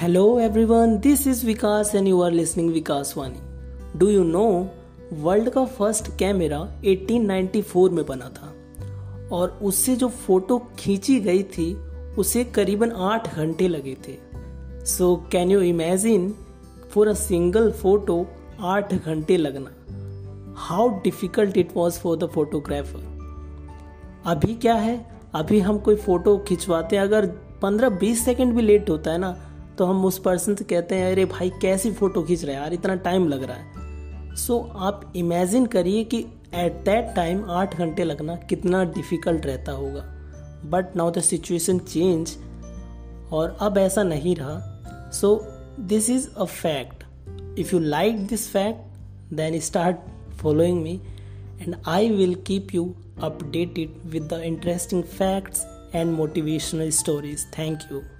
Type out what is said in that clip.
Hello everyone, this is Vikas and you are listening Vikas Wani. Do you know world का first camera 1894 में बना था? और उससे जो फ़ोटो खींची गई थी उसे करीबन आठ घंटे लगे थे। So can you imagine for a single photo आठ घंटे लगना? How difficult it was for the photographer अभी क्या है? अभी हम कोई फ़ोटो खिंचवाते हैं अगर पंद्रह बीस सेकेंड भी लेट होता है ना तो हम उस पर्सन से कहते हैं अरे भाई कैसी फ़ोटो खींच रहे हैं यार? इतना टाइम लग रहा है. सो so, आप इमेजिन करिए कि एट दैट टाइम आठ घंटे लगना कितना डिफ़िकल्ट रहता होगा। But now the situation change और अब ऐसा नहीं रहा। So this is a fact if you like this fact then start following me and I will keep you updated with the interesting facts and motivational stories. Thank you.